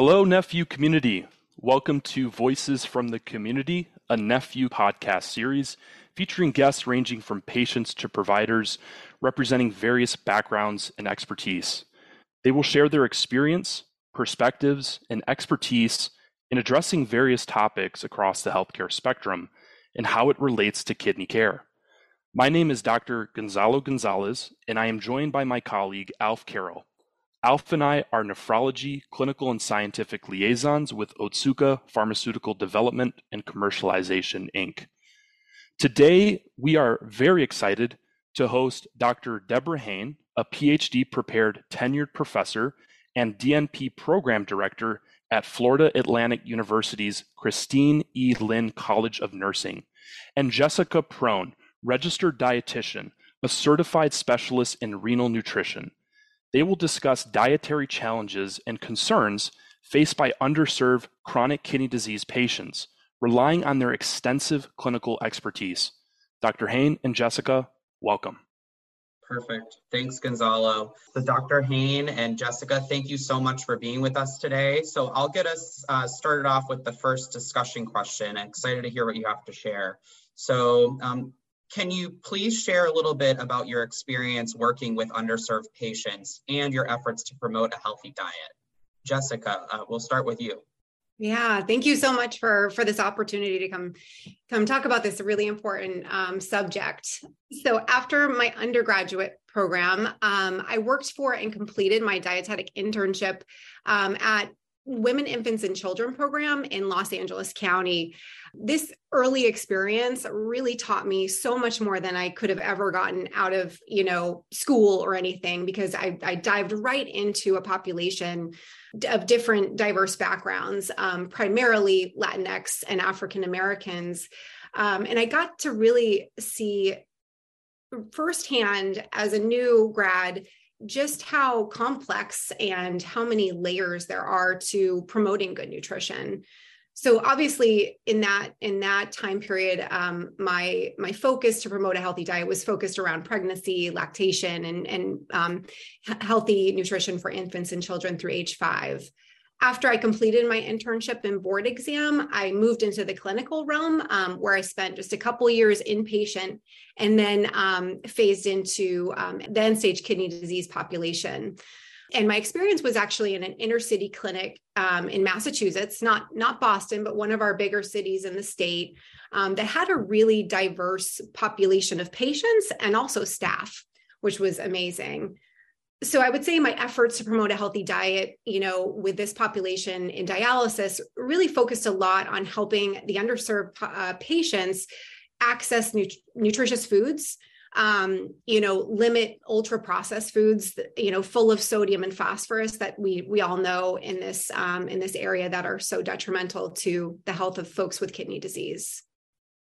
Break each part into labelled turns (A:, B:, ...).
A: Hello, NephU community. Welcome to Voices from the Community, a NephU podcast series featuring guests ranging from patients to providers representing various backgrounds and expertise. They will share their experience, perspectives, and expertise in addressing various topics across the healthcare spectrum and how it relates to kidney care. My name is Dr. Gonzalo Gonzalez, and I am joined by my colleague Alf Carroll. I are nephrology, clinical, and scientific liaisons with Otsuka Pharmaceutical Development and Commercialization, Inc. Today, we are very excited to host Dr. Debra Hain, a PhD prepared tenured professor and DNP program director at Florida Atlantic University's Christine E. Lynn College of Nursing, and Jessica Prohn, registered dietitian, a certified specialist in renal nutrition. They will discuss dietary challenges and concerns faced by underserved chronic kidney disease patients, relying on their extensive clinical expertise. Dr. Hain and Jessica, welcome.
B: Perfect. Thanks, Gonzalo. So, Dr. Hain and Jessica, thank you so much for being with us today. So, I'll get us uh, started off with the first discussion question. I'm excited to hear what you have to share. So, um, can you please share a little bit about your experience working with underserved patients and your efforts to promote a healthy diet? Jessica, uh, we'll start with you.
C: Yeah, thank you so much for for this opportunity to come come talk about this really important um, subject. So after my undergraduate program, um, I worked for and completed my dietetic internship um, at Women, Infants, and Children program in Los Angeles County. This early experience really taught me so much more than I could have ever gotten out of, you know, school or anything because I, I dived right into a population of different diverse backgrounds, um, primarily Latinx and African Americans. Um, and I got to really see firsthand as a new grad just how complex and how many layers there are to promoting good nutrition. So obviously in that in that time period um, my my focus to promote a healthy diet was focused around pregnancy lactation and and um, healthy nutrition for infants and children through age five after I completed my internship and board exam, I moved into the clinical realm um, where I spent just a couple years inpatient and then um, phased into um, the end stage kidney disease population. And my experience was actually in an inner city clinic um, in Massachusetts, not, not Boston, but one of our bigger cities in the state um, that had a really diverse population of patients and also staff, which was amazing so I would say my efforts to promote a healthy diet, you know, with this population in dialysis really focused a lot on helping the underserved uh, patients access nut- nutritious foods, um, you know, limit ultra processed foods, you know, full of sodium and phosphorus that we we all know in this um, in this area that are so detrimental to the health of folks with kidney disease.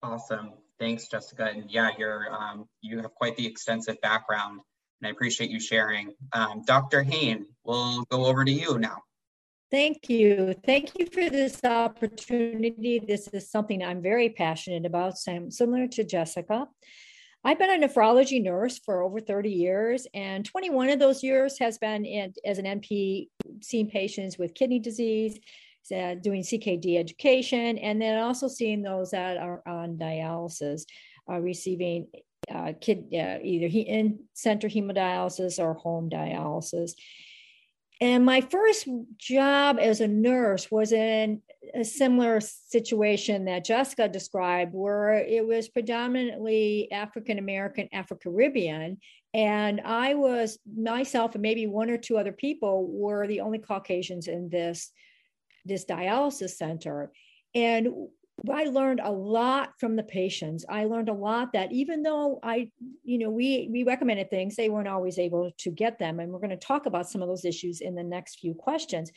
B: Awesome, thanks, Jessica. And yeah, you're um, you have quite the extensive background and I appreciate you sharing. Um, Dr. Hain, we'll go over to you now.
D: Thank you. Thank you for this opportunity. This is something I'm very passionate about, similar to Jessica. I've been a nephrology nurse for over 30 years, and 21 of those years has been in, as an NP seeing patients with kidney disease, doing CKD education, and then also seeing those that are on dialysis, uh, receiving uh, kid uh, either he in center hemodialysis or home dialysis. And my first job as a nurse was in a similar situation that Jessica described, where it was predominantly African American, Afro Caribbean. And I was myself and maybe one or two other people were the only Caucasians in this, this dialysis center. And I learned a lot from the patients. I learned a lot that even though I, you know, we we recommended things, they weren't always able to get them. And we're going to talk about some of those issues in the next few questions.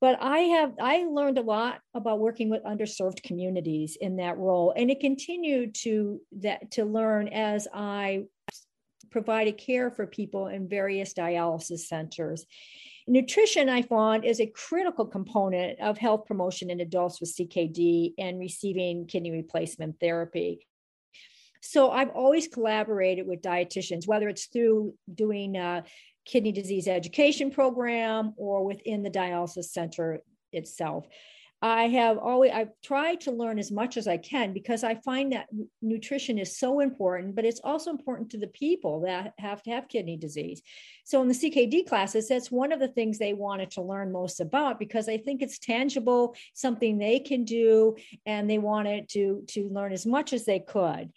D: But I have I learned a lot about working with underserved communities in that role. And it continued to that to learn as I provided care for people in various dialysis centers. Nutrition, I found, is a critical component of health promotion in adults with CKD and receiving kidney replacement therapy. So I've always collaborated with dietitians, whether it's through doing a kidney disease education program or within the dialysis center itself. I have always I've tried to learn as much as I can because I find that nutrition is so important, but it's also important to the people that have to have kidney disease. So in the CKD classes, that's one of the things they wanted to learn most about because I think it's tangible, something they can do, and they wanted to to learn as much as they could.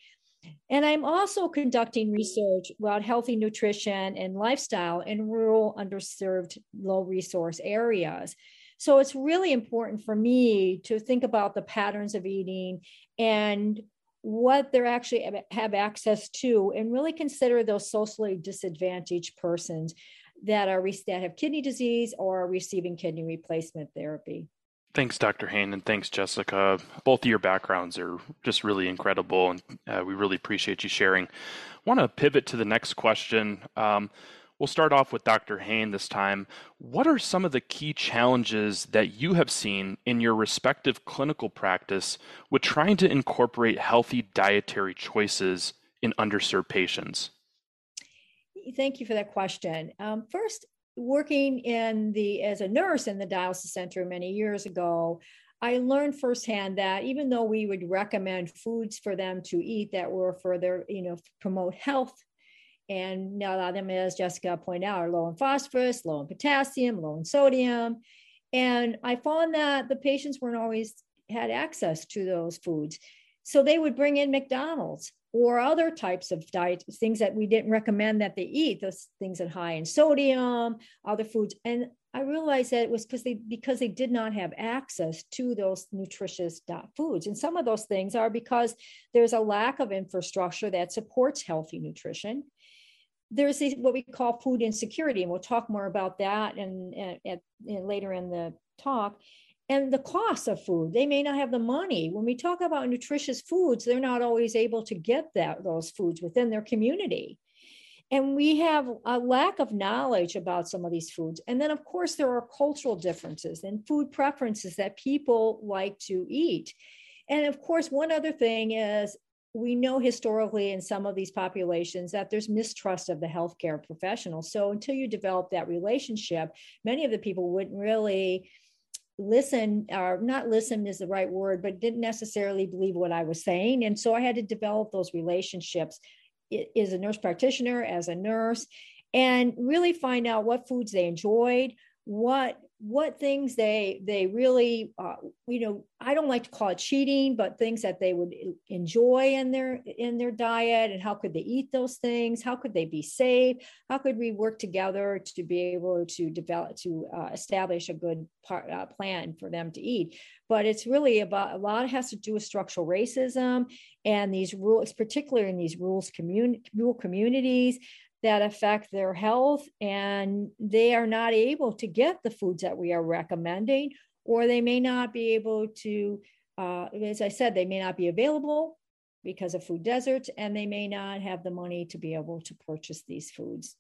D: And I'm also conducting research about healthy nutrition and lifestyle in rural, underserved, low resource areas. So it's really important for me to think about the patterns of eating and what they're actually have access to and really consider those socially disadvantaged persons that are that have kidney disease or are receiving kidney replacement therapy.
A: Thanks, Dr. Hain, and thanks, Jessica. Both of your backgrounds are just really incredible, and uh, we really appreciate you sharing. I want to pivot to the next question. Um, We'll start off with Dr. Hain this time. What are some of the key challenges that you have seen in your respective clinical practice with trying to incorporate healthy dietary choices in underserved patients?
D: Thank you for that question. Um, first, working in the as a nurse in the dialysis center many years ago, I learned firsthand that even though we would recommend foods for them to eat that were for their, you know, promote health and a lot of them, as Jessica pointed out, are low in phosphorus, low in potassium, low in sodium. And I found that the patients weren't always had access to those foods. So they would bring in McDonald's or other types of diet things that we didn't recommend that they eat, those things that high in sodium, other foods. And I realized that it was because they because they did not have access to those nutritious foods. And some of those things are because there's a lack of infrastructure that supports healthy nutrition there's what we call food insecurity, and we'll talk more about that and, and, and later in the talk. And the cost of food, they may not have the money. When we talk about nutritious foods, they're not always able to get that those foods within their community. And we have a lack of knowledge about some of these foods. And then, of course, there are cultural differences and food preferences that people like to eat. And of course, one other thing is we know historically in some of these populations that there's mistrust of the healthcare professional. So until you develop that relationship, many of the people wouldn't really listen or not listen is the right word but didn't necessarily believe what i was saying and so i had to develop those relationships as a nurse practitioner as a nurse and really find out what foods they enjoyed what what things they they really uh, you know i don't like to call it cheating but things that they would enjoy in their in their diet and how could they eat those things? How could they be safe? How could we work together to be able to develop to uh, establish a good part, uh, plan for them to eat? But it's really about a lot has to do with structural racism and these rules particularly in these rules community rural communities that affect their health and they are not able to get the foods that we are recommending or they may not be able to uh, as i said they may not be available because of food deserts and they may not have the money to be able to purchase these foods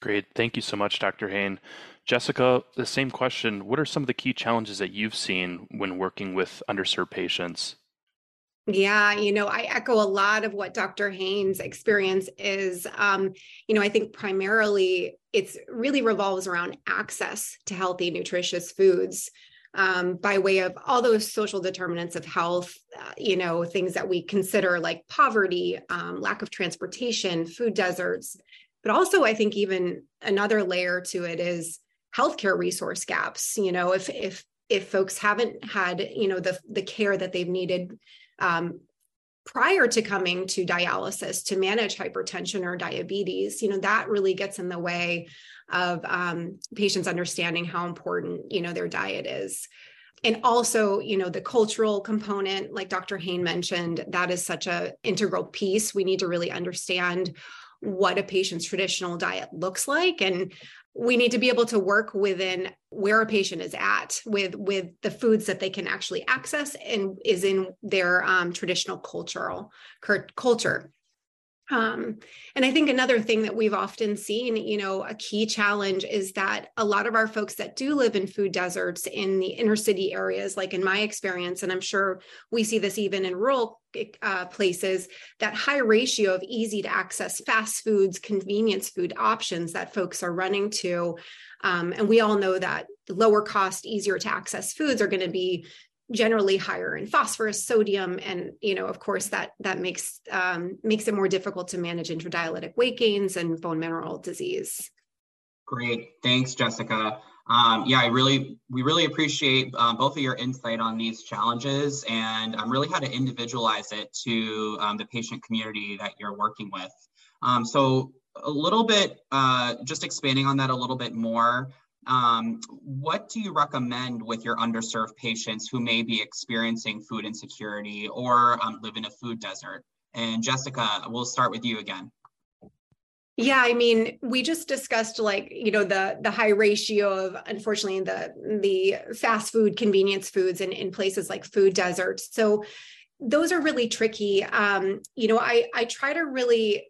A: Great. Thank you so much, Dr. Hain. Jessica, the same question. What are some of the key challenges that you've seen when working with underserved patients?
C: Yeah, you know, I echo a lot of what Dr. Hain's experience is. Um, you know, I think primarily it's really revolves around access to healthy, nutritious foods um, by way of all those social determinants of health, uh, you know, things that we consider like poverty, um, lack of transportation, food deserts. But also, I think even another layer to it is healthcare resource gaps. You know, if if if folks haven't had you know the the care that they've needed um, prior to coming to dialysis to manage hypertension or diabetes you know that really gets in the way of um, patients understanding how important you know their diet is. And also you know the cultural component like dr hain mentioned that is such a integral piece. We need to really understand what a patient's traditional diet looks like and we need to be able to work within where a patient is at with with the foods that they can actually access and is in their um, traditional cultural culture Um, and I think another thing that we've often seen, you know, a key challenge is that a lot of our folks that do live in food deserts in the inner city areas, like in my experience, and I'm sure we see this even in rural uh, places, that high ratio of easy to access fast foods, convenience food options that folks are running to. Um, and we all know that lower cost, easier to access foods are going to be generally higher in phosphorus, sodium, and you know, of course, that that makes um, makes it more difficult to manage intradialytic weight gains and bone mineral disease.
B: Great, thanks, Jessica. Um, yeah, I really, we really appreciate um, both of your insight on these challenges and really how to individualize it to um, the patient community that you're working with. Um, so a little bit, uh, just expanding on that a little bit more, um, what do you recommend with your underserved patients who may be experiencing food insecurity or um, live in a food desert? And Jessica, we'll start with you again.
C: Yeah, I mean, we just discussed like, you know, the the high ratio of unfortunately the the fast food convenience foods in, in places like food deserts. So those are really tricky. Um, you know, I I try to really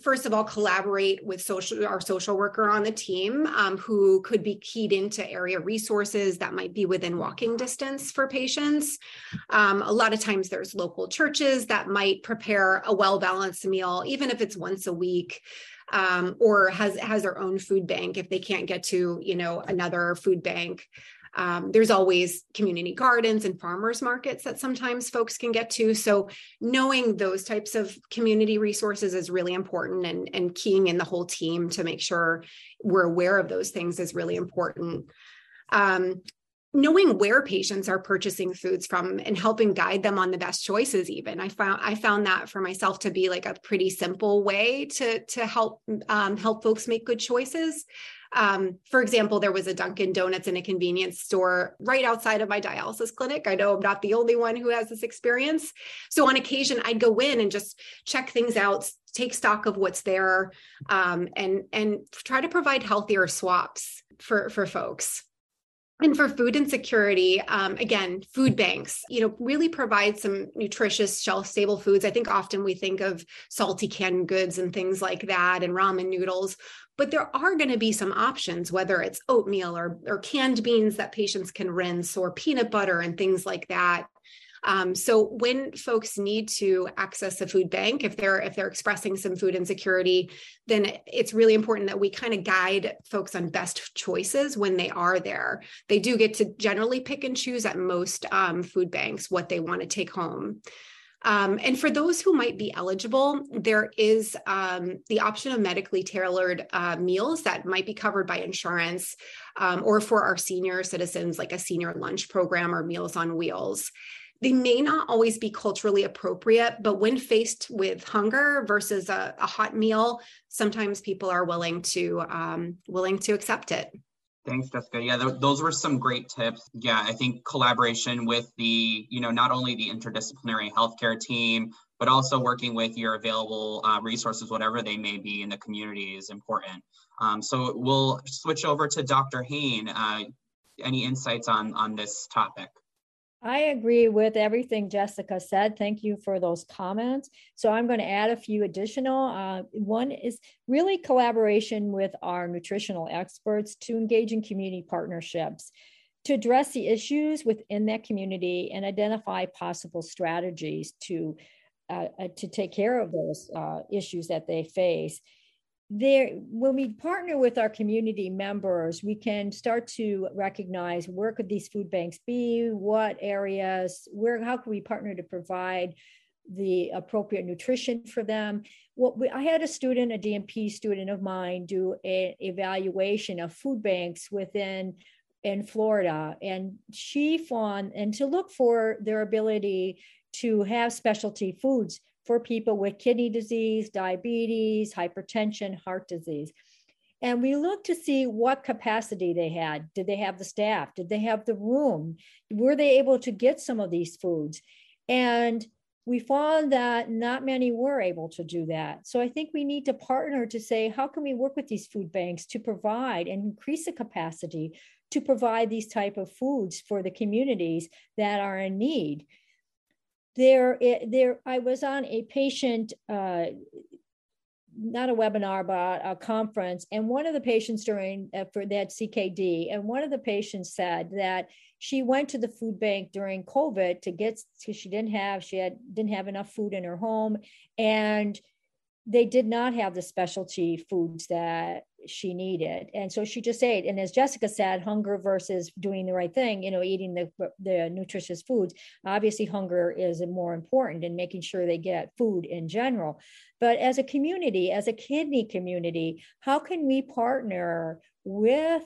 C: first of all collaborate with social our social worker on the team um, who could be keyed into area resources that might be within walking distance for patients. Um, a lot of times there's local churches that might prepare a well balanced meal even if it's once a week um, or has has their own food bank if they can't get to you know another food bank um, there's always community gardens and farmers markets that sometimes folks can get to. So knowing those types of community resources is really important and, and keying in the whole team to make sure we're aware of those things is really important. Um, knowing where patients are purchasing foods from and helping guide them on the best choices even i found i found that for myself to be like a pretty simple way to to help um, help folks make good choices um, for example, there was a Dunkin' Donuts in a convenience store right outside of my dialysis clinic. I know I'm not the only one who has this experience. So on occasion, I'd go in and just check things out, take stock of what's there, um, and and try to provide healthier swaps for for folks. And for food insecurity, um, again, food banks, you know, really provide some nutritious, shelf stable foods. I think often we think of salty canned goods and things like that and ramen noodles, but there are going to be some options, whether it's oatmeal or, or canned beans that patients can rinse or peanut butter and things like that. Um, so when folks need to access a food bank, if they're if they're expressing some food insecurity, then it's really important that we kind of guide folks on best choices when they are there. They do get to generally pick and choose at most um, food banks what they want to take home. Um, and for those who might be eligible, there is um, the option of medically tailored uh, meals that might be covered by insurance, um, or for our senior citizens, like a senior lunch program or Meals on Wheels. They may not always be culturally appropriate, but when faced with hunger versus a, a hot meal, sometimes people are willing to um, willing to accept it.
B: Thanks, Jessica. Yeah, th- those were some great tips. Yeah, I think collaboration with the, you know, not only the interdisciplinary healthcare team, but also working with your available uh, resources, whatever they may be in the community, is important. Um, so we'll switch over to Dr. Hain. Uh, any insights on on this topic?
D: I agree with everything Jessica said. Thank you for those comments. So I'm going to add a few additional. Uh, one is really collaboration with our nutritional experts to engage in community partnerships to address the issues within that community and identify possible strategies to uh, uh to take care of those uh, issues that they face there when we partner with our community members we can start to recognize where could these food banks be what areas where how can we partner to provide the appropriate nutrition for them? What we, i had a student a DNP student of mine do an evaluation of food banks within in florida. And she found and to look for their ability to have specialty foods for people with kidney disease, diabetes, hypertension, heart disease. And we looked to see what capacity they had. Did they have the staff? Did they have the room? Were they able to get some of these foods? And we found that not many were able to do that. So I think we need to partner to say, how can we work with these food banks to provide and increase the capacity to provide these type of foods for the communities that are in need? There, there, I was on a patient, uh, not a webinar, but a conference, and one of the patients during uh, for that CKD, and one of the patients said that she went to the food bank during COVID to get because she didn't have she had didn't have enough food in her home, and they did not have the specialty foods that she needed. And so she just ate. And as jessica said hunger versus doing the right thing you know eating the the nutritious foods obviously hunger is more important in making sure they get food in general. But as a community as a kidney community how can we partner with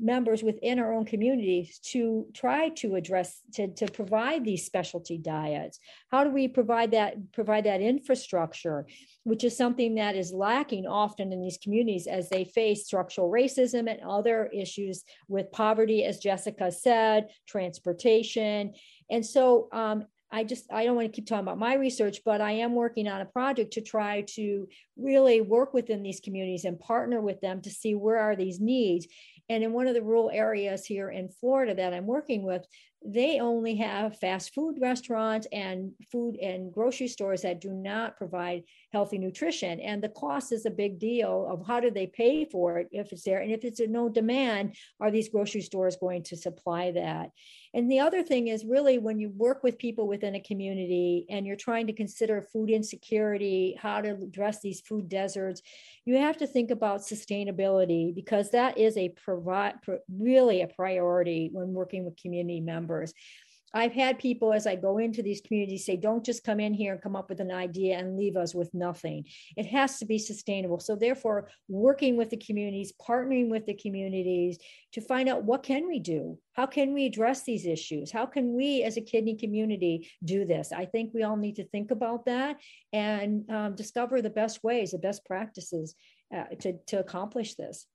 D: members within our own communities to try to address to, to provide these specialty diets. How do we provide that provide that infrastructure which is something that is lacking often in these communities as they face structural racism and other issues with poverty as jessica said transportation. And so um, I just I don't want to keep talking about my research, but I am working on a project to try to really work within these communities and partner with them to see where are these needs and in one of the rural areas here in Florida that I'm working with, they only have fast food restaurants and food and grocery stores that do not provide healthy nutrition. And the cost is a big deal of how do they pay for it if it's there? And if it's no demand, are these grocery stores going to supply that? And the other thing is really when you work with people within a community and you're trying to consider food insecurity, how to address these food deserts, you have to think about sustainability because that is a provide really a priority when working with community members. I've had people as I go into these communities say, don't just come in here and come up with an idea and leave us with nothing. It has to be sustainable. So therefore, working with the communities, partnering with the communities to find out what can we do? How can we address these issues? How can we as a kidney community do this? I think we all need to think about that and um, discover the best ways, the best practices uh, to, to accomplish this.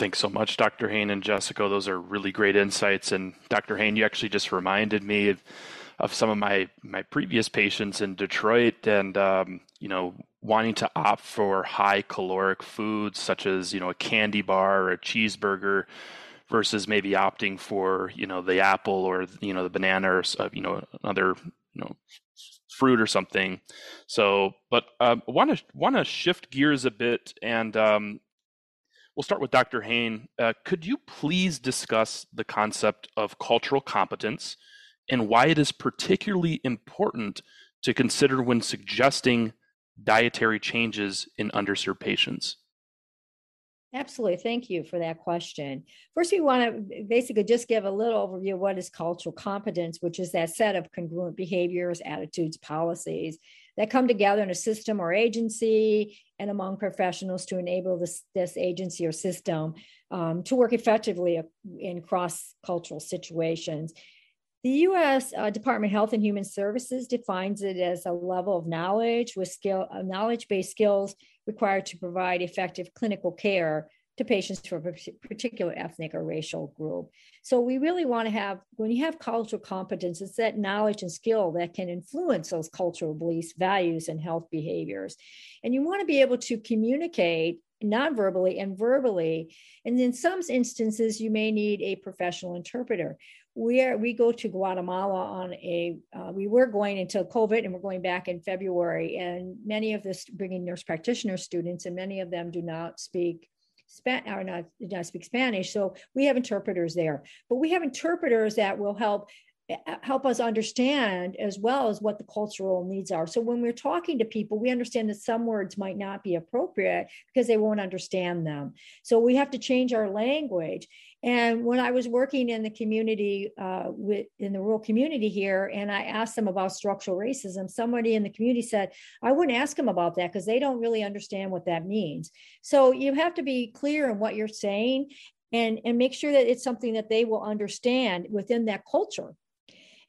A: Thanks so much, Dr. Hain and Jessica. Those are really great insights. And Dr. Hain, you actually just reminded me of, of some of my my previous patients in Detroit, and um, you know, wanting to opt for high caloric foods such as you know a candy bar or a cheeseburger versus maybe opting for you know the apple or you know the banana or uh, you know another you know fruit or something. So, but want to want to shift gears a bit and um, We'll start with Dr. Hain. Uh, could you please discuss the concept of cultural competence and why it is particularly important to consider when suggesting dietary changes in underserved patients?
D: Absolutely. Thank you for that question. First, we want to basically just give a little overview of what is cultural competence, which is that set of congruent behaviors, attitudes, policies that come together in a system or agency and among professionals to enable this, this agency or system um, to work effectively in cross cultural situations. The US uh, Department of Health and Human Services defines it as a level of knowledge with skill, uh, knowledge based skills required to provide effective clinical care to patients from a particular ethnic or racial group. So we really want to have, when you have cultural competence, it's that knowledge and skill that can influence those cultural beliefs, values, and health behaviors. And you want to be able to communicate non-verbally and verbally. And in some instances, you may need a professional interpreter. We are we go to Guatemala on a uh, we were going until COVID and we're going back in February. And many of this bringing nurse practitioner students, and many of them do not speak Span- or not, not speak Spanish. So we have interpreters there, but we have interpreters that will help eh, eh, help us understand as well as what the cultural needs are. So when we're talking to people, we understand that some words might not be appropriate because they won't understand them. So we have to change our language. And when I was working in the community, uh, with, in the rural community here, and I asked them about structural racism, somebody in the community said, I wouldn't ask them about that because they don't really understand what that means. So you have to be clear in what you're saying and, and make sure that it's something that they will understand within that culture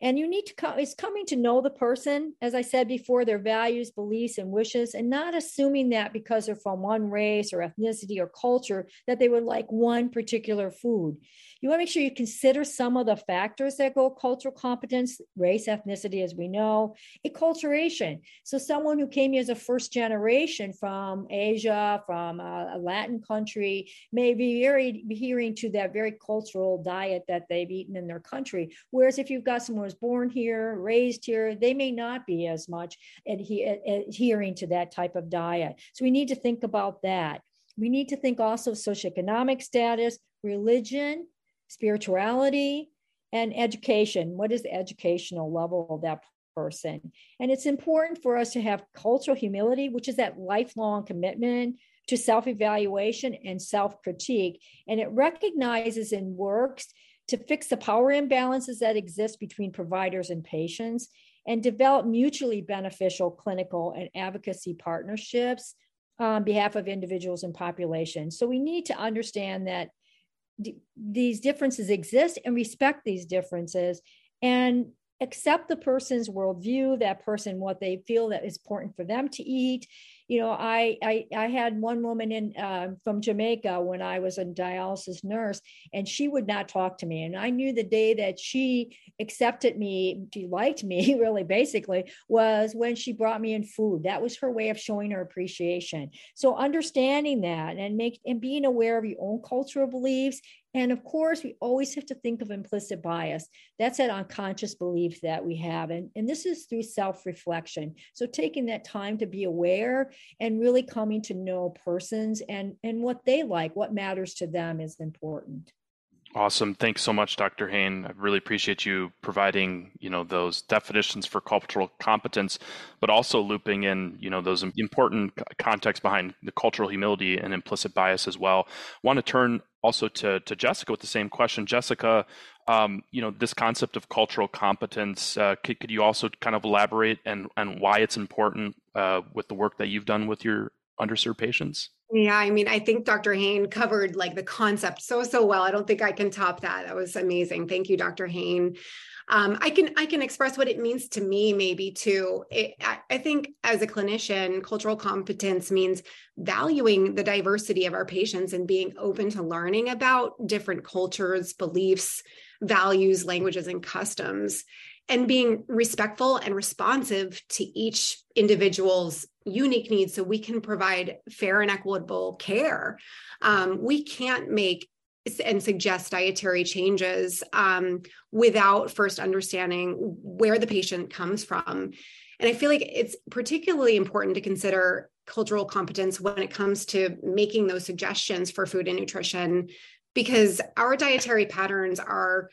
D: and you need to come, it's coming to know the person, as I said before, their values, beliefs, and wishes, and not assuming that because they're from one race or ethnicity or culture that they would like one particular food. You want to make sure you consider some of the factors that go cultural competence, race, ethnicity, as we know, acculturation. So someone who came here as a first generation from Asia, from a, a Latin country, may be very adhering to that very cultural diet that they've eaten in their country. Whereas if you've got someone was born here, raised here, they may not be as much adhering to that type of diet. So we need to think about that. We need to think also socioeconomic status, religion, spirituality, and education. What is the educational level of that person? And it's important for us to have cultural humility, which is that lifelong commitment to self evaluation and self critique. And it recognizes and works to fix the power imbalances that exist between providers and patients and develop mutually beneficial clinical and advocacy partnerships on behalf of individuals and populations. So we need to understand that d- these differences exist and respect these differences and accept the person's worldview, that person, what they feel that is important for them to eat, you know, I I, I had one woman in uh, from Jamaica when I was a dialysis nurse, and she would not talk to me. And I knew the day that she accepted me, she liked me really, basically, was when she brought me in food. That was her way of showing her appreciation. So understanding that and make and being aware of your own cultural beliefs and of course, we always have to think of implicit bias. That's that unconscious belief that we have. And, and this is through self reflection. So, taking that time to be aware and really coming to know persons and, and what they like, what matters to them is important.
A: Awesome. Thanks so much, Dr. Hain. I really appreciate you providing, you know, those definitions for cultural competence, but also looping in, you know, those important context behind the cultural humility and implicit bias as well. I want to turn also to, to Jessica with the same question. Jessica, um, you know, this concept of cultural competence, uh, could, could you also kind of elaborate and, and why it's important uh, with the work that you've done with your underserved patients?
C: Yeah, I mean, I think Dr. Hain covered like the concept so so well. I don't think I can top that. That was amazing. Thank you, Dr. Hain. Um, I can I can express what it means to me, maybe too. It, I, I think as a clinician, cultural competence means valuing the diversity of our patients and being open to learning about different cultures, beliefs, values, languages, and customs and being respectful and responsive to each individual's unique needs so we can provide fair and equitable care. Um, we can't make and suggest dietary changes um, without first understanding where the patient comes from. And I feel like it's particularly important to consider cultural competence when it comes to making those suggestions for food and nutrition, because our dietary patterns are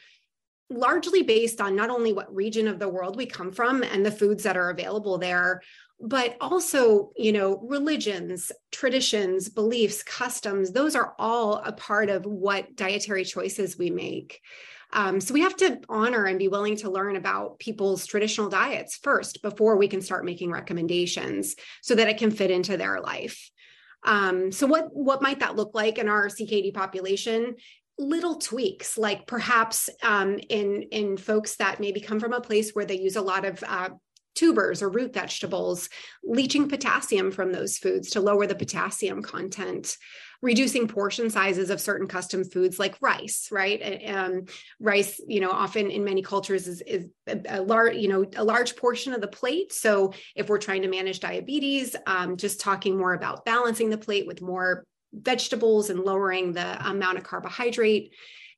C: largely based on not only what region of the world we come from and the foods that are available there but also you know religions traditions beliefs customs those are all a part of what dietary choices we make um, so we have to honor and be willing to learn about people's traditional diets first before we can start making recommendations so that it can fit into their life um, so what what might that look like in our CKD population? Little tweaks like perhaps um, in in folks that maybe come from a place where they use a lot of uh, tubers or root vegetables leaching potassium from those foods to lower the potassium content reducing portion sizes of certain custom foods like rice right? Um, rice you know often in many cultures is, is a, a large you know a large portion of the plate. So if we're trying to manage diabetes um, just talking more about balancing the plate with more vegetables and lowering the amount of carbohydrate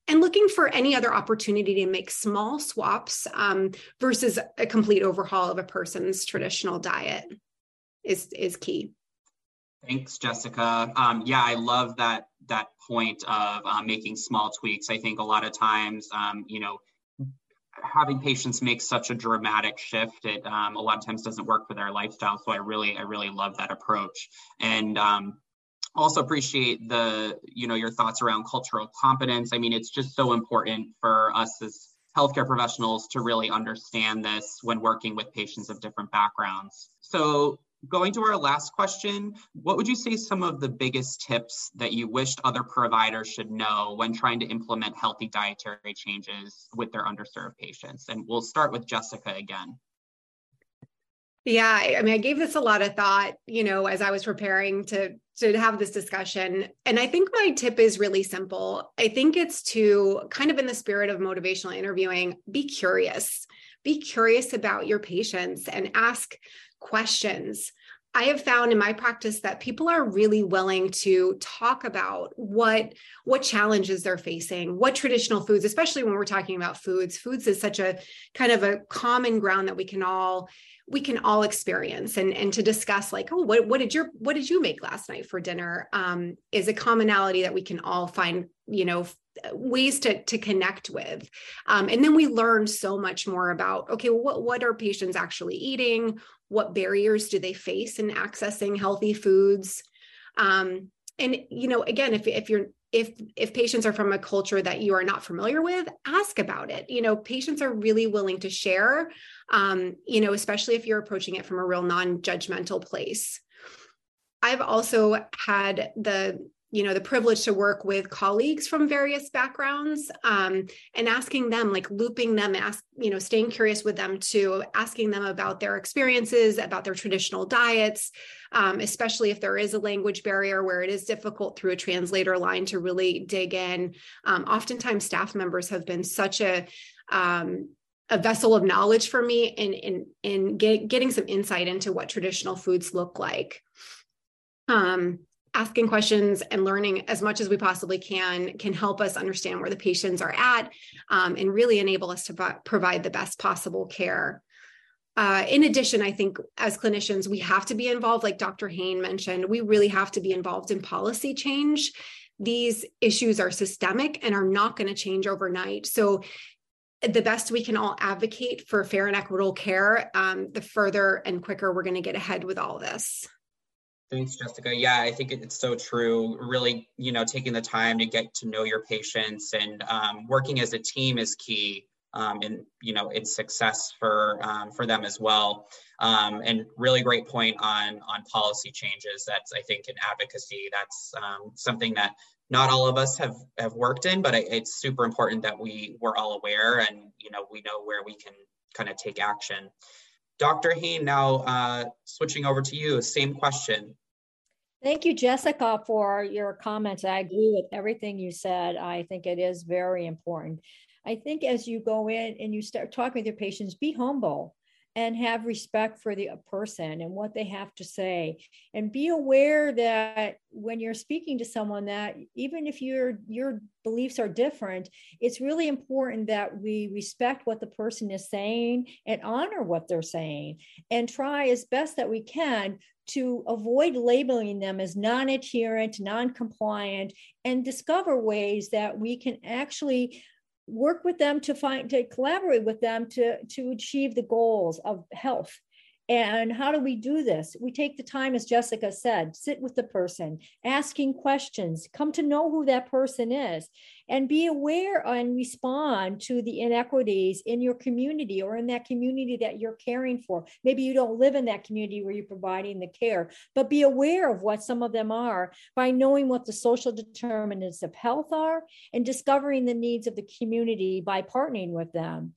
C: and looking for any other opportunity to make small swaps um, versus a complete overhaul of a person's traditional diet is is key.
B: Thanks jessica. Um, yeah i love that that point of uh, making small tweaks. I think a lot of times um, you know having patients make such a dramatic shift it um, a lot of times doesn't work for their lifestyle. So i really i really love that approach. And um, also appreciate the you know your thoughts around cultural competence. I mean it's just so important for us as healthcare professionals to really understand this when working with patients of different backgrounds. So going to our last question what would you say some of the biggest tips that you wished other providers should know when trying to implement healthy dietary changes with their underserved patients? And we'll start with jessica again
C: yeah, I mean, I gave this a lot of thought, you know, as I was preparing to to have this discussion. And I think my tip is really simple. I think it's to kind of in the spirit of motivational interviewing, be curious. Be curious about your patients and ask questions. I have found in my practice that people are really willing to talk about what what challenges they're facing, what traditional foods, especially when we're talking about foods. Foods is such a kind of a common ground that we can all we can all experience and and to discuss like oh what what did your what did you make last night for dinner? Um, is a commonality that we can all find you know ways to to connect with. Um, and then we learn so much more about okay what what are patients actually eating? What barriers do they face in accessing healthy foods? Um, and you know again if, if you're if if patients are from a culture that you are not familiar with ask about it. You know patients are really willing to share um, you know especially if you're approaching it from a real non-judgmental place. I've also had the you know the privilege to work with colleagues from various backgrounds um, and asking them like looping them ask you know staying curious with them to asking them about their experiences about their traditional diets um, especially if there is a language barrier where it is difficult through a translator line to really dig in. Um, oftentimes staff members have been such a um, a vessel of knowledge for me in in in get, getting some insight into what traditional foods look like. Um, asking questions and learning as much as we possibly can can help us understand where the patients are at um, and really enable us to provide the best possible care. Uh, in addition, I think as clinicians, we have to be involved, like Dr. Hain mentioned, we really have to be involved in policy change. These issues are systemic and are not going to change overnight. So, the best we can all advocate for fair and equitable care, um, the further and quicker we're going to get ahead with all this.
B: Thanks, Jessica. Yeah, I think it's so true. Really, you know, taking the time to get to know your patients and um, working as a team is key. Um, and you know, it's success for um, for them as well. Um, and really great point on on policy changes. That's I think in advocacy. That's um, something that not all of us have have worked in, but it's super important that we we're all aware and you know we know where we can kind of take action. Dr. Hain, now uh, switching over to you, same question.
D: Thank you, Jessica, for your comments. I agree with everything you said. I think it is very important. I think as you go in and you start talking with your patients, be humble and have respect for the person and what they have to say. And be aware that when you're speaking to someone that even if your your beliefs are different it's really important that we respect what the person is saying and honor what they're saying and try as best that we can to avoid labeling them as non-adherent non-compliant and discover ways that we can actually work with them to find to collaborate with them to to achieve the goals of health and how do we do this? We take the time, as Jessica said, sit with the person, asking questions, come to know who that person is, and be aware and respond to the inequities in your community or in that community that you're caring for. Maybe you don't live in that community where you're providing the care, but be aware of what some of them are by knowing what the social determinants of health are and discovering the needs of the community by partnering with them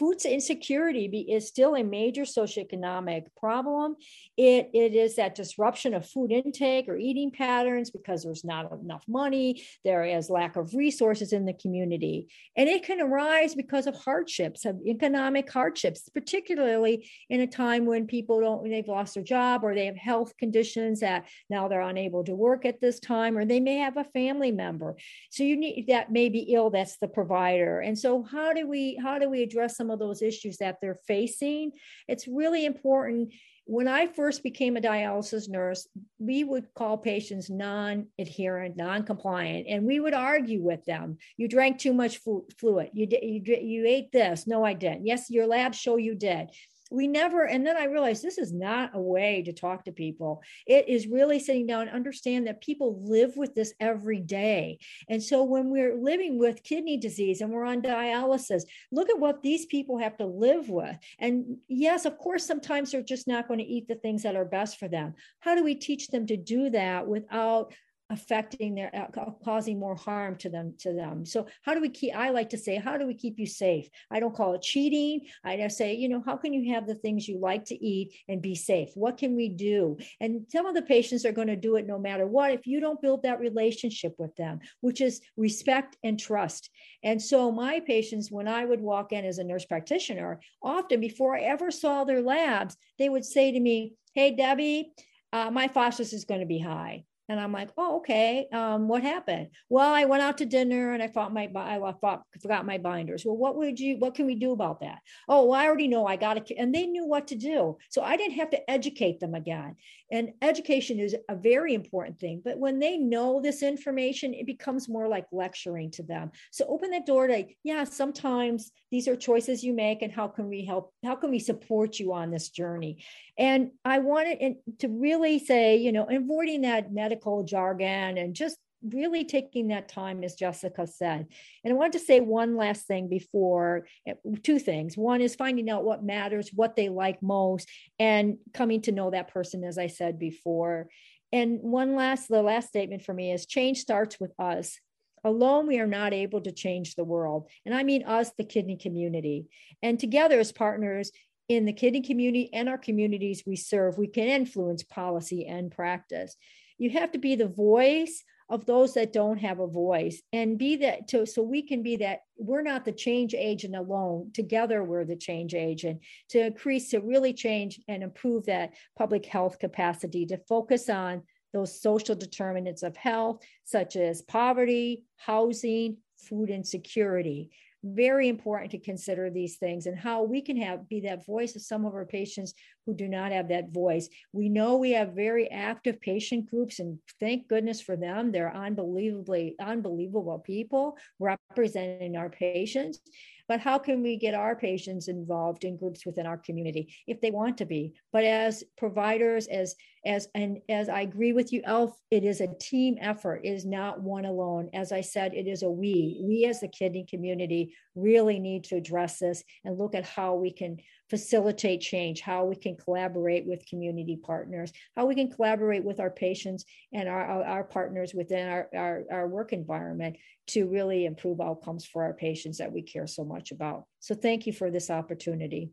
D: food insecurity is still a major socioeconomic problem. It, it is that disruption of food intake or eating patterns because there's not enough money, there is lack of resources in the community. And it can arise because of hardships, of economic hardships, particularly in a time when people don't, they've lost their job or they have health conditions that now they're unable to work at this time, or they may have a family member. So you need that may be ill, that's the provider. And so how do we, how do we address some of those issues that they're facing. It's really important. When I first became a dialysis nurse, we would call patients non adherent, non compliant, and we would argue with them. You drank too much fluid. You, you, you ate this. No, I didn't. Yes, your labs show you did we never and then i realized this is not a way to talk to people. It is really sitting down and understand that people live with this every day. And so when we're living with kidney disease and we're on dialysis look at what these people have to live with. And yes of course sometimes they're just not going to eat the things that are best for them. How do we teach them to do that without affecting their causing more harm to them to them. So how do we keep i like to say how do we keep you safe? I don't call it cheating. I just say you know how can you have the things you like to eat and be safe? What can we do? And some of the patients are going to do it no matter what if you don't build that relationship with them which is respect and trust. And so my patients when i would walk in as a nurse practitioner often before i ever saw their labs they would say to me hey debbie uh, my phosphorus is going to be high and I'm like, oh, okay. Um, what happened? Well, I went out to dinner and I thought my I thought, forgot my binders. Well, what would you? What can we do about that? Oh, well, I already know. I got it, and they knew what to do, so I didn't have to educate them again. And education is a very important thing. But when they know this information, it becomes more like lecturing to them. So open that door to, yeah, sometimes these are choices you make, and how can we help? How can we support you on this journey? And I wanted to really say, you know, avoiding that medical jargon and just really taking that time, as Jessica said. And I wanted to say one last thing before eh, two things. One is finding out what matters, what they like most, and coming to know that person, as I said before. And one last, the last statement for me is change starts with us. Alone, we are not able to change the world. And I mean us, the kidney community. And together as partners, in the kidney community and our communities we serve, we can influence policy and practice. You have to be the voice of those that don't have a voice and be that to, so we can be that we're not the change agent alone. Together we're the change agent to increase to really change and improve that public health capacity to focus on those social determinants of health such as poverty housing food insecurity. Very important to consider these things and how we can have be that voice of some of our patients who do not have that voice. We know we have very active patient groups, and thank goodness for them. They're unbelievably unbelievable people representing our patients. But how can we get our patients involved in groups within our community if they want to be? But as providers, as as and as I agree with you, Alf, it is a team effort. It is not one alone. As I said, it is a we. We as the kidney community really need to address this and look at how we can facilitate change, how we can collaborate with community partners, how we can collaborate with our patients and our, our partners within our, our, our work environment to really improve outcomes for our patients that we care so much about. So thank you for this opportunity.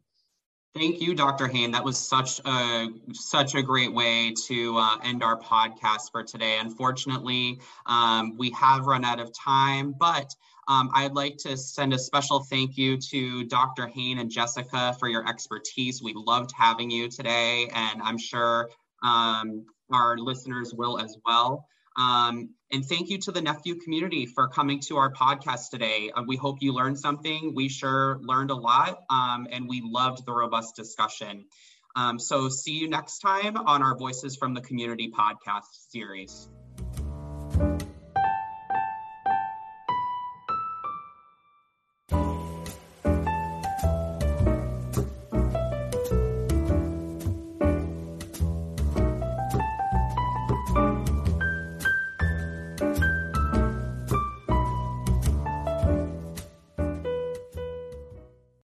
B: Thank you, Dr. Hain. That was such a such a great way to uh, end our podcast for today. Unfortunately, um, we have run out of time, but um, I'd like to send a special thank you to Dr. Hain and Jessica for your expertise. We loved having you today, and I'm sure um, our listeners will as well. Um, and thank you to the NephU community for coming to our podcast today. Uh, we hope you learned something. We sure learned a lot, um, and we loved the robust discussion. Um, so, see you next time on our Voices from the Community podcast series.